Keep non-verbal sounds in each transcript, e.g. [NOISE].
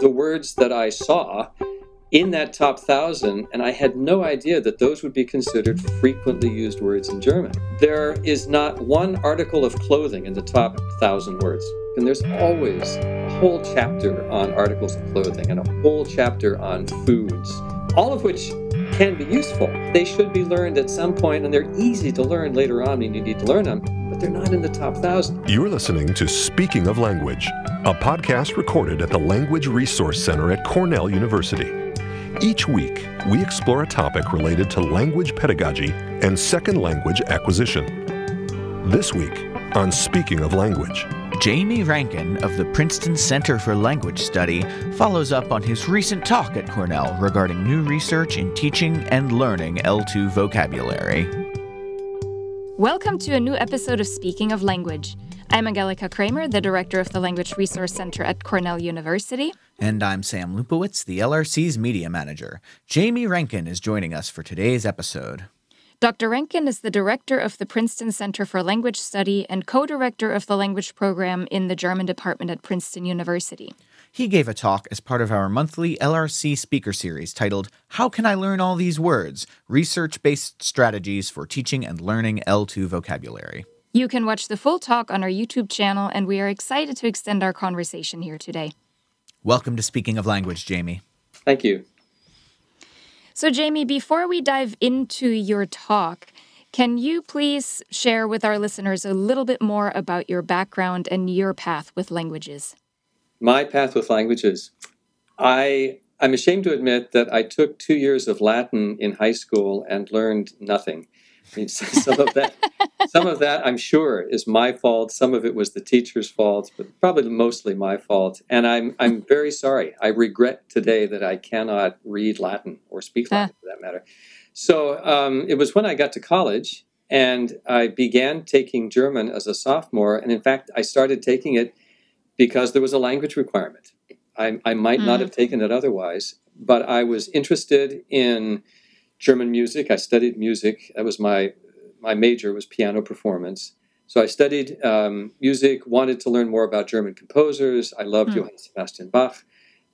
the words that I saw in that top thousand, and I had no idea that those would be considered frequently used words in German. There is not one article of clothing in the top thousand words, and there's always a whole chapter on articles of clothing and a whole chapter on foods, all of which can be useful. They should be learned at some point, and they're easy to learn later on when you need to learn them, but they're not in the top thousand. You're listening to Speaking of Language, a podcast recorded at the Language Resource Center at Cornell University. Each week, we explore a topic related to language pedagogy and second language acquisition. This week, on Speaking of Language, Jamie Rankin of the Princeton Center for Language Study follows up on his recent talk at Cornell regarding new research in teaching and learning L2 vocabulary. Welcome to a new episode of Speaking of Language. I'm Angelica Kramer, the director of the Language Resource Center at Cornell University. And I'm Sam Lupowitz, the LRC's media manager. Jamie Rankin is joining us for today's episode. Dr. Rankin is the director of the Princeton Center for Language Study and co director of the language program in the German department at Princeton University. He gave a talk as part of our monthly LRC speaker series titled How Can I Learn All These Words? Research Based Strategies for Teaching and Learning L2 Vocabulary. You can watch the full talk on our YouTube channel, and we are excited to extend our conversation here today. Welcome to Speaking of Language, Jamie. Thank you. So, Jamie, before we dive into your talk, can you please share with our listeners a little bit more about your background and your path with languages? My path with languages. I I'm ashamed to admit that I took two years of Latin in high school and learned nothing. [LAUGHS] some of that, some of that, I'm sure, is my fault. Some of it was the teacher's fault, but probably mostly my fault. And I'm I'm very sorry. I regret today that I cannot read Latin or speak Latin, for that matter. So um, it was when I got to college and I began taking German as a sophomore. And in fact, I started taking it because there was a language requirement. I, I might mm. not have taken it otherwise, but I was interested in German music. I studied music. That was my my major was piano performance. So I studied um, music. Wanted to learn more about German composers. I loved mm. Johann Sebastian Bach,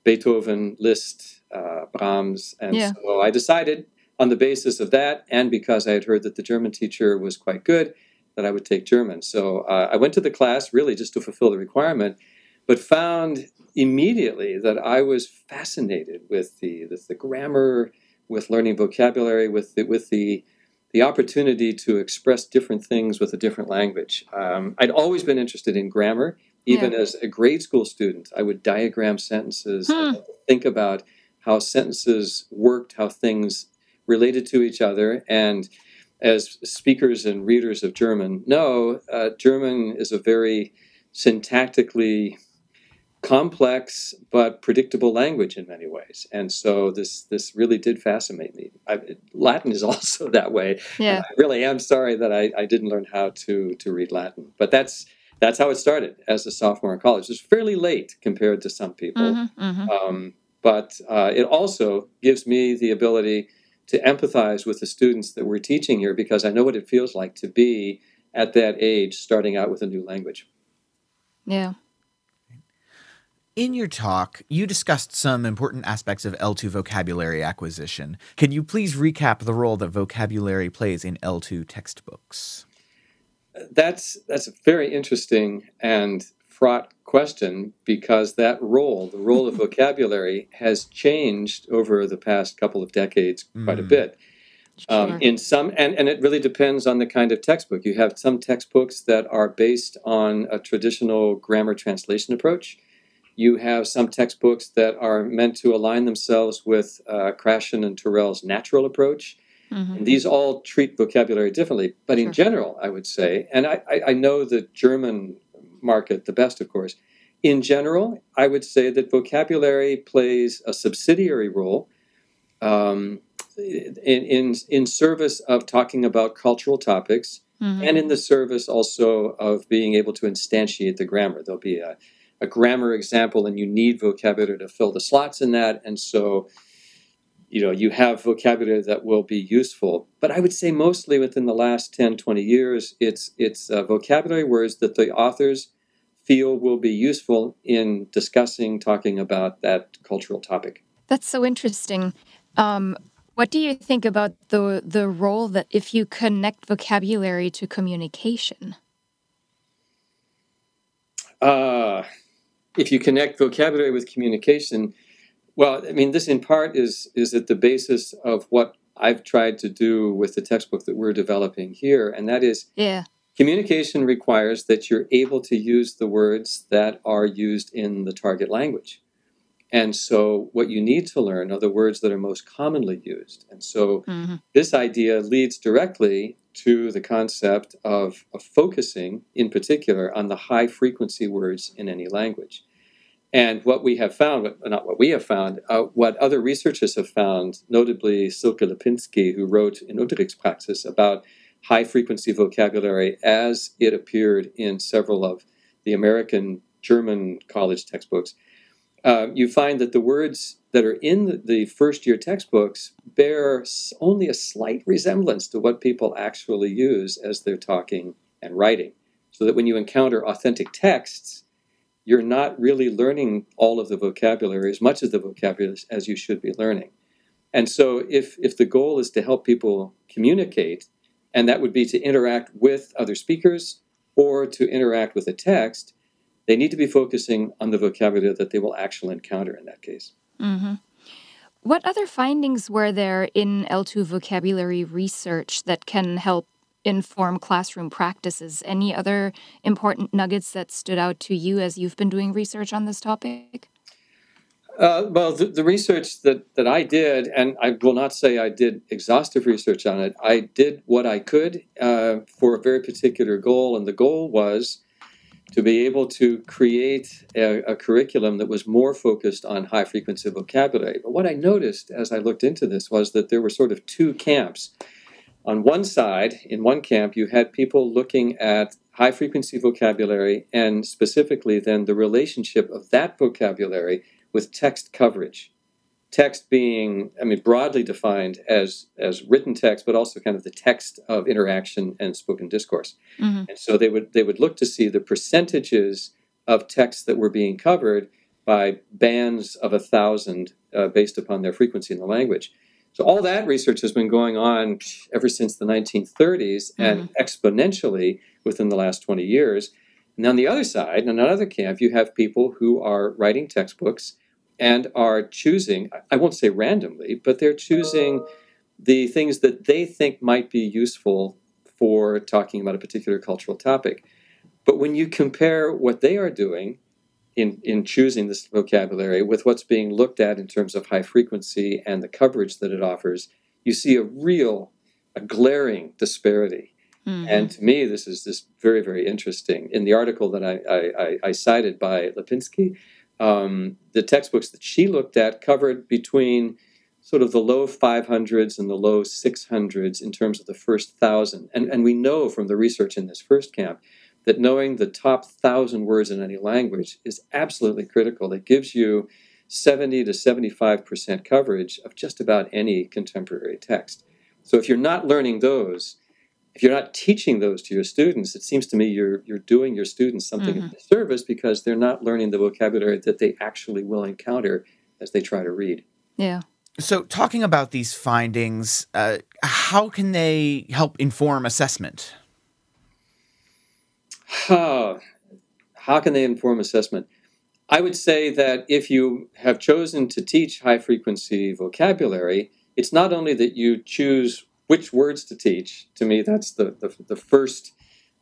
Beethoven, Liszt, uh, Brahms, and yeah. so I decided on the basis of that, and because I had heard that the German teacher was quite good, that I would take German. So uh, I went to the class really just to fulfill the requirement, but found immediately that I was fascinated with the with the grammar with learning vocabulary, with the, with the the opportunity to express different things with a different language. Um, I'd always been interested in grammar, even yeah. as a grade school student. I would diagram sentences, hmm. think about how sentences worked, how things related to each other, and as speakers and readers of German know, uh, German is a very syntactically complex but predictable language in many ways. And so this this really did fascinate me. I, latin is [LAUGHS] also that way. Yeah. I really am sorry that I, I didn't learn how to to read latin but that's that's how it started as a sophomore in college. It's fairly late compared to some people. Mm-hmm, mm-hmm. Um, but uh, it also gives me the ability to empathize with the students that we're teaching here because i know what it feels like to be at that age starting out with a new language. Yeah in your talk, you discussed some important aspects of L2 vocabulary acquisition. Can you please recap the role that vocabulary plays in L2 textbooks? That's that's a very interesting and fraught question because that role, the role of [LAUGHS] vocabulary, has changed over the past couple of decades quite mm. a bit. Um, in some, and, and it really depends on the kind of textbook. You have some textbooks that are based on a traditional grammar translation approach you have some textbooks that are meant to align themselves with uh, Krashen and Terrell's natural approach. Mm-hmm. And these all treat vocabulary differently. But in general, I would say, and I, I know the German market the best, of course. In general, I would say that vocabulary plays a subsidiary role um, in, in, in service of talking about cultural topics mm-hmm. and in the service also of being able to instantiate the grammar. There'll be a a grammar example and you need vocabulary to fill the slots in that. And so, you know, you have vocabulary that will be useful. But I would say mostly within the last 10, 20 years, it's, it's uh, vocabulary words that the authors feel will be useful in discussing, talking about that cultural topic. That's so interesting. Um, what do you think about the the role that if you connect vocabulary to communication? Uh, if you connect vocabulary with communication, well, I mean, this in part is is at the basis of what I've tried to do with the textbook that we're developing here, and that is Yeah. communication requires that you're able to use the words that are used in the target language. And so, what you need to learn are the words that are most commonly used. And so, Mhm. this idea leads directly to the concept of, of focusing, in particular, on the high frequency words in any language. And what we have found, not what we have found, uh, what other researchers have found, notably Silke Lipinski, who wrote in Unterrichtspraxis about high frequency vocabulary as it appeared in several of the American German college textbooks, uh, you find that the words that are in the, first year textbooks bear only a slight resemblance to what people actually use as they're talking and writing. So that when you encounter authentic texts, you're not really learning all of the vocabulary, as much of the vocabulary as you should be learning. And so, if, if the goal is to help people communicate, and that would be to interact with other speakers or to interact with a text, they need to be focusing on the vocabulary that they will actually encounter in that case. hmm What other findings were there in L2 vocabulary research that can help inform classroom practices? Any other important nuggets that stood out to you as you've been doing research on this topic? Uh, well, the, the research that, that I did, and I will not say I did exhaustive research on it, I did what I could uh, for a very particular goal, and the goal was to be able to create a, a curriculum that was more focused on high frequency vocabulary. But what I noticed as I looked into this was that there were sort of two camps. On one side, in one camp, you had people looking at high frequency vocabulary and specifically then the relationship of that vocabulary with text coverage. Text being, I mean, broadly defined as, as written text, but also kind of the text of interaction and spoken discourse. hmm And so they would they would look to see the percentages of texts that were being covered by bands of a thousand uh, based upon their frequency in the language. So all that research has been going on ever since the 1930s and exponentially within the last 20 years. And on the other side, in another camp, you have people who are writing textbooks and are choosing, I won't say randomly, but they're choosing the things that they think might be useful for talking about a particular cultural topic. But when you compare what they are doing in, in choosing this vocabulary with what's being looked at in terms of high frequency and the coverage that it offers, you see a real, a glaring disparity. Mhm. And to me, this is this very, very interesting. In the article that I, I, I- I cited by Lipinski, um, the textbooks that she looked at covered between sort of the low 500s and the low 600s in terms of the first thousand. And, and we know from the research in this first camp that knowing the top thousand words in any language is absolutely critical. It gives you 70 to 75% coverage of just about any contemporary text. So if you're not learning those, if you're not teaching those to your students, it seems to me you're you're doing your students something of disservice because they're not learning the vocabulary that they actually will encounter as they try to read. Yeah. So, talking about these findings, uh, how can they help inform assessment? How, how can they inform assessment? I would say that if you have chosen to teach high frequency vocabulary, it's not only that you choose which words to teach. To me, that's the, the, the first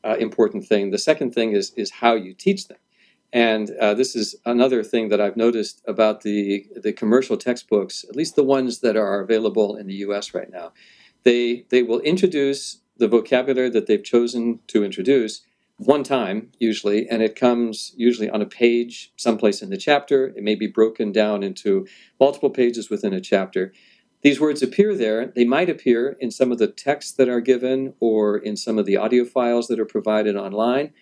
uh, important thing. The second thing is, is how you teach them. And uh, this is another thing that I've noticed about the, the commercial textbooks, at least the ones that are available in the US right now. They, they will introduce the vocabulary that they've chosen to introduce one time usually and it comes usually on a page someplace in the chapter it may be broken down into multiple pages within a chapter these words appear there they might appear in some of the texts that are given or in some of the audio files that are provided online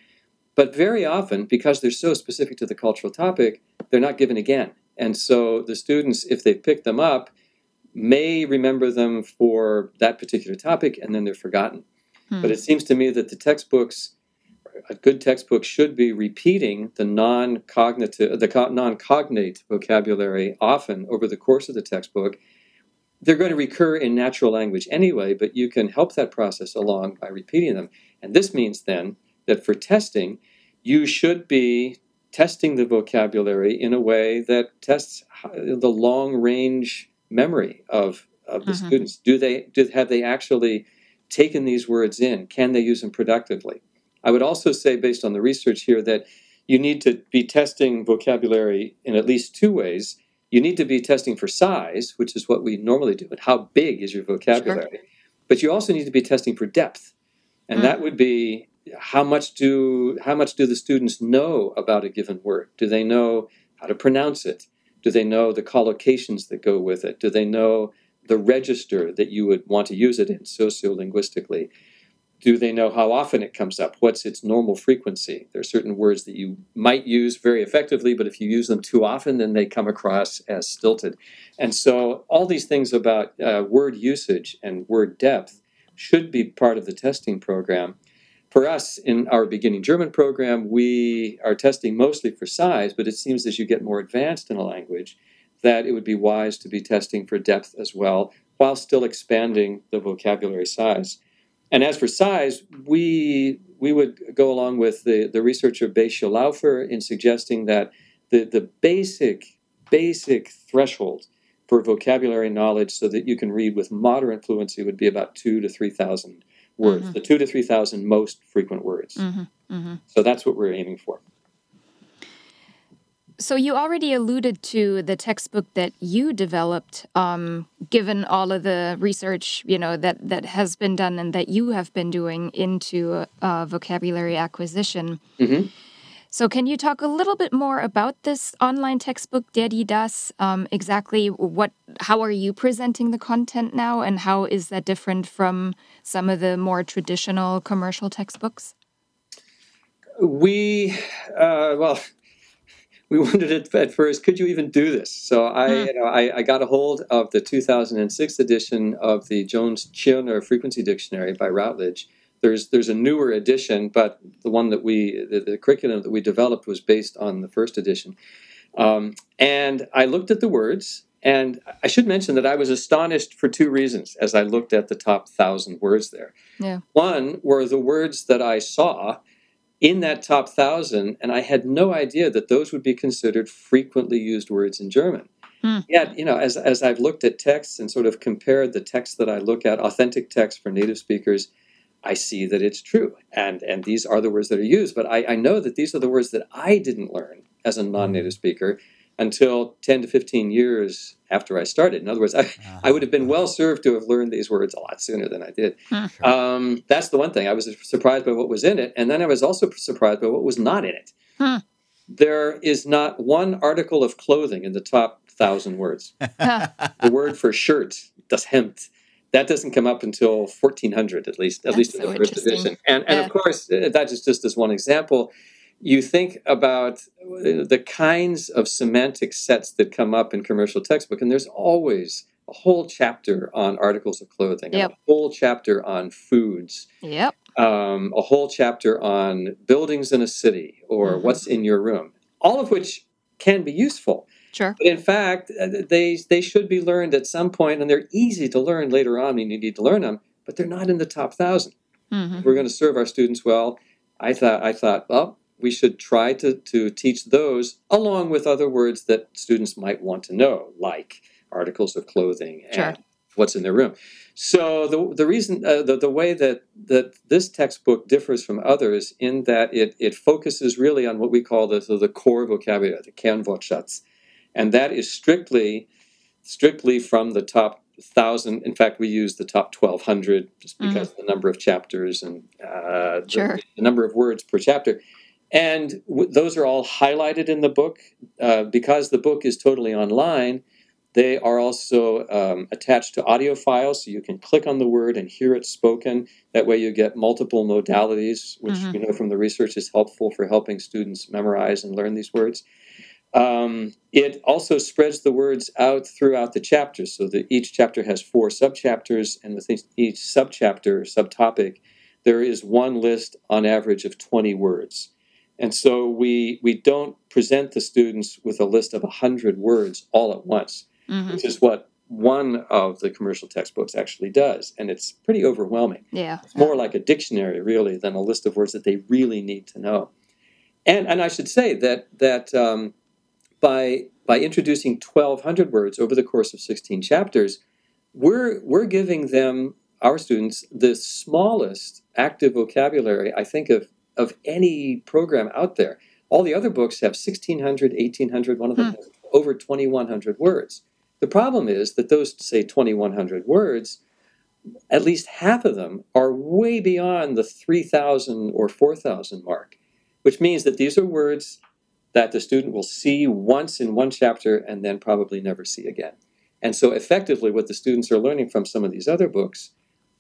but very often because they're so specific to the cultural topic they're not given again and so the students if they pick them up may remember them for that particular topic and then they're forgotten Hmm. but it seems to me that the textbooks a good textbook should be repeating the non-cognitive, the co- non-cognate vocabulary often over the course of the textbook. They're going to recur in natural language anyway, but you can help that process along by repeating them. And this means then that for testing, you should be testing the vocabulary in a way that tests the long range memory of, of the Mhm. students. Do they do, have they actually taken these words in? Can they use them productively? I would also say, based on the research here, that you need to be testing vocabulary in at least two ways. You need to be testing for size, which is what we normally do, and how big is your vocabulary. But you also need to be testing for depth, and Mm. that would be how much do how much do the students know about a given word? Do they know how to pronounce it? Do they know the collocations that go with it? Do they know the register that you would want to use it in sociolinguistically? Do they know how often it comes up? What's its normal frequency? There are certain words that you might use very effectively, but if you use them too often, then they come across as stilted. And so, all these things about uh, word usage and word depth should be part of the testing program. For us, in our beginning German program, we are testing mostly for size, but it seems as you get more advanced in a language, that it would be wise to be testing for depth as well, while still expanding the vocabulary size. And as for size, we we would go along with the, the researcher Batia Laufer in suggesting that the, the basic basic threshold for vocabulary knowledge so that you can read with moderate fluency would be about two to three thousand words, Mhm. the two to three thousand most frequent words. hmm hmm So that's what we're aiming for. So you already alluded to the textbook that you developed, um, given all of the research you know that that has been done and that you have been doing into uh, vocabulary acquisition. Mhm. So can you talk a little bit more about this online textbook, Der Die Das? Um, exactly what, how are you presenting the content now, and how is that different from some of the more traditional commercial textbooks? We, uh, well, we [LAUGHS] wondered at, at first, could you even do this? So I, Hmm. you know, I, I got a hold of the 2006 edition of the Jones Tschirner Frequency Dictionary by Routledge. There's there's a newer edition, but the one that we the, the curriculum that we developed was based on the first edition. Um, and I looked at the words, and I should mention that I was astonished for two reasons as I looked at the top thousand words there. Yeah. One were the words that I saw in that top thousand, and I had no idea that those would be considered frequently used words in German. Hmm. Yet, you know, as, as I've looked at texts and sort of compared the texts that I look at, authentic texts for native speakers, I see that it's true. And, and these are the words that are used. But I, I know that these are the words that I didn't learn as a non native speaker until 10 to 15 years after I started. In other words, I, I would have been well served to have learned these words a lot sooner than I did. Sure. Um, that's the one thing. I was surprised by what was in it, and then I was also surprised by what was not in it. Hmm. There is not one article of clothing in the top thousand words. [LAUGHS] the word for shirt, das Hemd, that doesn't come up until 1400 at least, at That's least in so the first edition. And, and Yeah. of course, uh, that is just as one example. You think about uh, the kinds of semantic sets that come up in commercial textbook, and there's always a whole chapter on articles of clothing, Yep. a whole chapter on foods, Yep. um, a whole chapter on buildings in a city or Mhm. what's in your room, all of which can be useful. Sure. But in fact, uh, they they should be learned at some point, and they're easy to learn later on when you need to learn them. But they're not in the top thousand. hmm we're going to serve our students well. I thought I thought well we should try to to teach those along with other words that students might want to know, like articles of clothing and Sure. what's in their room. So the the reason uh, the the way that that this textbook differs from others in that it it focuses really on what we call the the, the core vocabulary, the Kernwortschatz, and that is strictly strictly from the top thousand. In fact, we use the top twelve hundred just because of the number of chapters and uh, the, the number of words per chapter. And w- those are all highlighted in the book uh, because the book is totally online. They are also um, attached to audio files, so you can click on the word and hear it spoken. That way, you get multiple modalities, which Mhm. we know from the research is helpful for helping students memorize and learn these words. Um, it also spreads the words out throughout the chapters, so that each chapter has four subchapters, and within each subchapter, subtopic, there is one list on average of 20 words. And so we, we don't present the students with a list of 100 words all at once, Mhm. which is what one of the commercial textbooks actually does. And it's pretty overwhelming. Yeah. It's more like a dictionary, really, than a list of words that they really need to know. And, and I should say that, that um, by, by introducing 1,200 words over the course of 16 chapters, we're, we're giving them, our students, the smallest active vocabulary, I think, of, of any program out there. All the other books have 1,600, 1,800, one of them hmm. has over 2,100 words. The problem is that those, say, 2,100 words, at least half of them are way beyond the 3,000 or 4,000 mark, which means that these are words that the student will see once in one chapter and then probably never see again. And so, effectively, what the students are learning from some of these other books,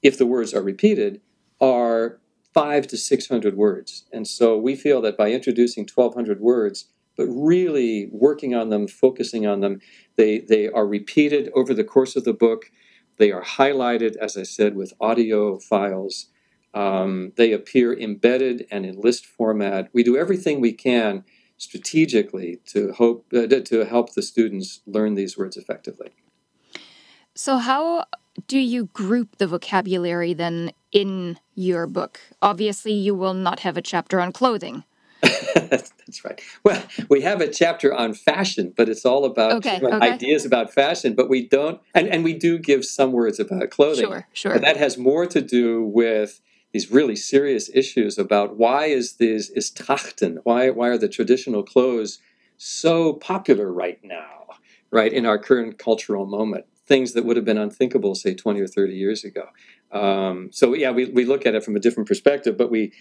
if the words are repeated, are five to 600 words. And so, we feel that by introducing 1,200 words, but really working on them, focusing on them, they, they are repeated over the course of the book. They are highlighted, as I said, with audio files. Um, they appear embedded and in list format. We do everything we can strategically to hope uh, to help the students learn these words effectively. So, how do you group the vocabulary then in your book? Obviously, you will not have a chapter on clothing. [LAUGHS] That's right. Well, we have a chapter on fashion, but it's all about Okay, okay. ideas about fashion. But we don't, and, and we do give some words about clothing. Sure, sure. But that has more to do with these really serious issues about why is this is trachten? Why why are the traditional clothes so popular right now? Right in our current cultural moment, things that would have been unthinkable, say, twenty or thirty years ago. Um, so yeah, we, we look at it from a different perspective, but we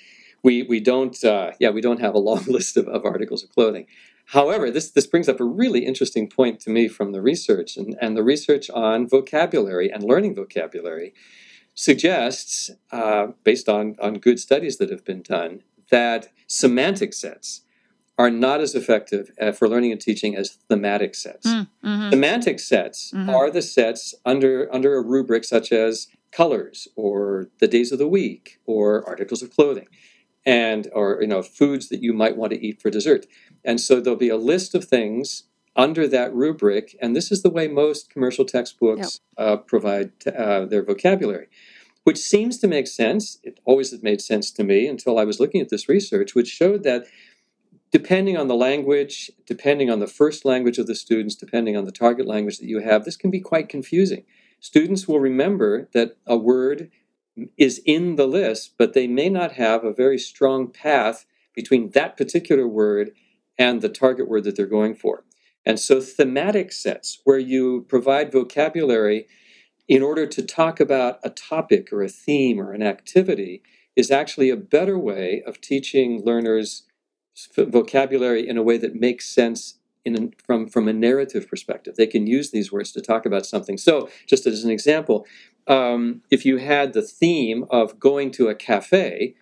we we don't uh, yeah we don't have a long [LAUGHS] list of, of articles of clothing. However, this this brings up a really interesting point to me from the research and, and the research on vocabulary and learning vocabulary suggests, uh, based on, on good studies that have been done, that semantic sets are not as effective uh, for learning and teaching as thematic sets. Mm-hmm. Semantic sets Mhm. are the sets under, under a rubric such as colors or the days of the week or articles of clothing and or you know foods that you might want to eat for dessert. And so there'll be a list of things under that rubric, and this is the way most commercial textbooks uh, provide uh, their vocabulary, which seems to make sense. It always had made sense to me until I was looking at this research, which showed that depending on the language, depending on the first language of the students, depending on the target language that you have, this can be quite confusing. Students will remember that a word is in the list, but they may not have a very strong path between that particular word and the target word that they're going for. And so, thematic sets, where you provide vocabulary in order to talk about a topic or a theme or an activity, is actually a better way of teaching learners vocabulary in a way that makes sense in an, from, from a narrative perspective. They can use these words to talk about something. So, just as an example, um, if you had the theme of going to a cafe,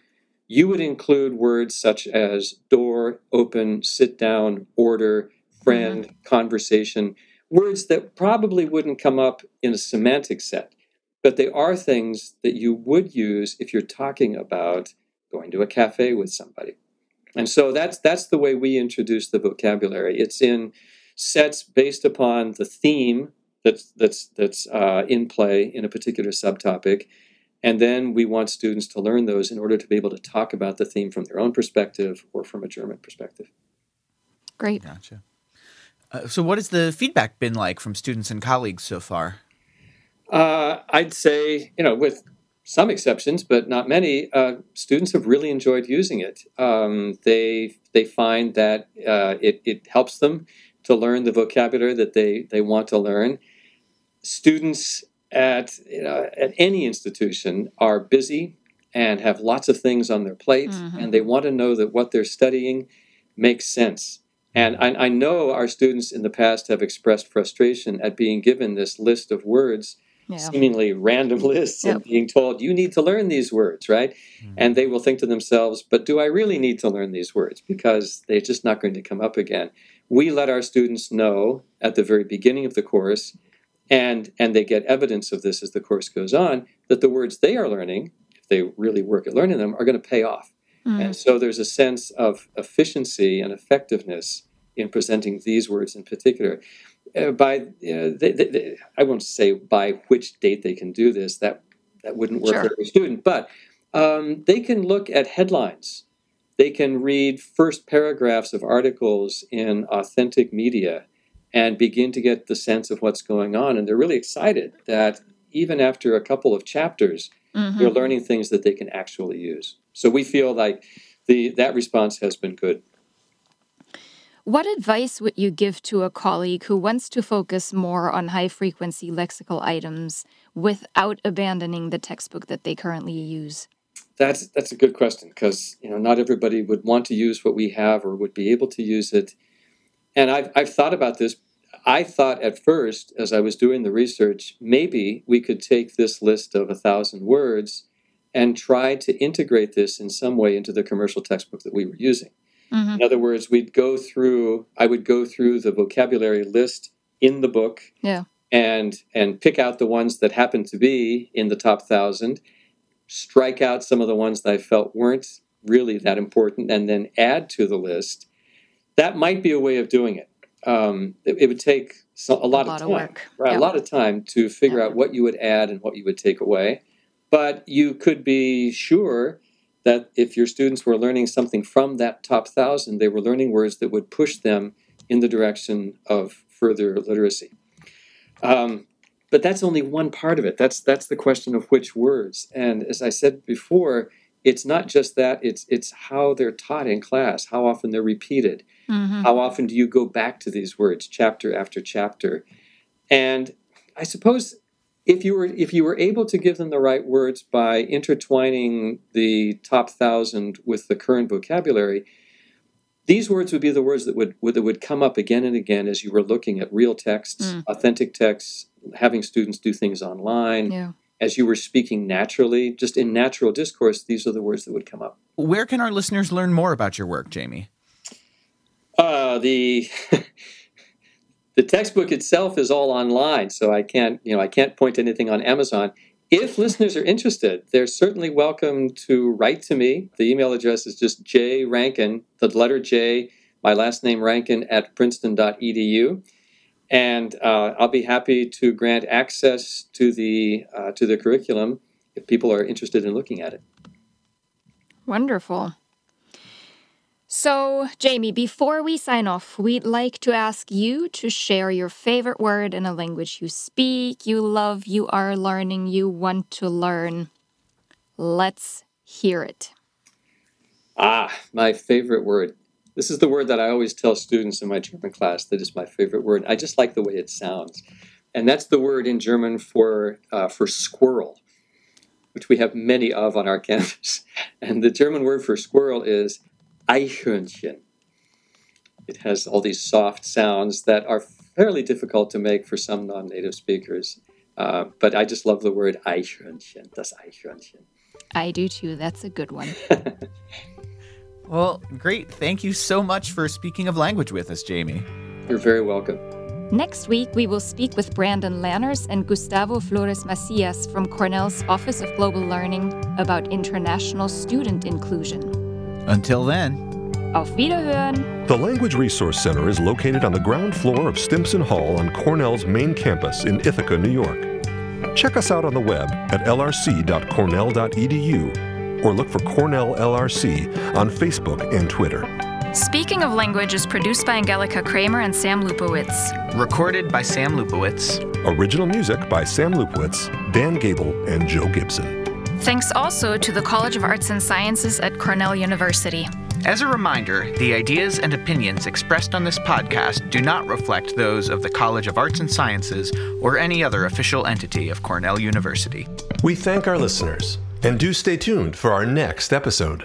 you would include words such as door, open, sit down, order, friend, conversation, words that probably wouldn't come up in a semantic set. But they are things that you would use if you're talking about going to a cafe with somebody. And so that's that's the way we introduce the vocabulary. It's in sets based upon the theme that's that's that's uh, in play in a particular subtopic, and then we want students to learn those in order to be able to talk about the theme from their own perspective or from a German perspective. Great. Gotcha. Uh, so, what has the feedback been like from students and colleagues so far? Uh, I'd say, you know, with some exceptions, but not many, uh, students have really enjoyed using it. Um, they they find that uh, it it helps them to learn the vocabulary that they they want to learn. Students at you know, at any institution are busy and have lots of things on their plate, Mhm. and they want to know that what they're studying makes sense. And I, I know our students in the past have expressed frustration at being given this list of words Yeah. seemingly random [LAUGHS] lists and being told you need to learn these words right and they will think to themselves but do i really need to learn these words because they're just not going to come up again we let our students know at the very beginning of the course and and they get evidence of this as the course goes on that the words they are learning if they really work at learning them, are going to pay off. Mm. And so there's a sense of efficiency and effectiveness in presenting these words in particular. Uh, by uh, they, they, I won't say by which date they can do this. That that wouldn't work Sure. for every student, but um, they can look at headlines. They can read first paragraphs of articles in authentic media and begin to get the sense of what's going on. And they're really excited that even after a couple of chapters, Mhm. they're learning things that they can actually use. So we feel like the that response has been good. What advice would you give to a colleague who wants to focus more on high frequency lexical items without abandoning the textbook that they currently use? That's that's a good question because you know not everybody would want to use what we have or would be able to use it. And I've I've thought about this. I thought at first, as I was doing the research, maybe we could take this list of a thousand words and try to integrate this in some way into the commercial textbook that we were using. Mhm. In other words, we'd go through. I would go through the vocabulary list in the book Yeah. and and pick out the ones that happen to be in the top thousand, strike out some of the ones that I felt weren't really that important, and then add to the list. That might be a way of doing it. Um, it, it would take so, a lot, lot of of time, work. right? Yeah. A lot of time to figure Yeah. out what you would add and what you would take away. But you could be sure that if your students were learning something from that top thousand, they were learning words that would push them in the direction of further literacy. Um, but that's only one part of it. That's that's the question of which words. And as I said before, it's not just that. It's it's how they're taught in class, how often they're repeated, Mhm. how often do you go back to these words chapter after chapter? And I suppose if you were if you were able to give them the right words by intertwining the top thousand with the current vocabulary, these words would be the words that would, would that would come up again and again as you were looking at real texts, Mm. authentic texts, having students do things online, Yeah. as you were speaking naturally, just in natural discourse, these are the words that would come up. Where can our listeners learn more about your work, Jamie? Uh, the [LAUGHS] the textbook itself is all online, so I can't you know I can't point to anything on Amazon. If listeners are interested, they're certainly welcome to write to me. The email address is just J Rankin, the letter J, my last name Rankin at princeton.edu, and uh, I'll be happy to grant access to the uh, to the curriculum if people are interested in looking at it. Wonderful. So, Jamie, before we sign off, we'd like to ask you to share your favorite word in a language you speak, you love, you are learning, you want to learn. Let's hear it. Ah, my favorite word. This is the word that I always tell students in my German class that is my favorite word. I just like the way it sounds. And that's the word in German for, uh, for squirrel, which we have many of on our [LAUGHS] campus. And the German word for squirrel is Eichhörnchen. It has all these soft sounds that are fairly difficult to make for some non native speakers. Uh, but I just love the word Eichhörnchen, das Eichhörnchen. I do too. That's a good one. [LAUGHS] Well, great. Thank you so much for speaking of language with us, Jamie. You're very welcome. Next week, we will speak with Brandon Lanners and Gustavo Flores Macias from Cornell's Office of Global Learning about international student inclusion. Until then. Auf Wiederhören! The Language Resource Center is located on the ground floor of Stimson Hall on Cornell's main campus in Ithaca, New York. Check us out on the web at lrc.cornell.edu or look for Cornell LRC on Facebook and Twitter. Speaking of Language is produced by Angelica Kramer and Sam Lupowitz. Recorded by Sam Lupowitz. Original music by Sam Lupowitz, Dan Gable, and Joe Gibson. Thanks also to the College of Arts and Sciences at Cornell University. As a reminder, the ideas and opinions expressed on this podcast do not reflect those of the College of Arts and Sciences or any other official entity of Cornell University. We thank our listeners and do stay tuned for our next episode.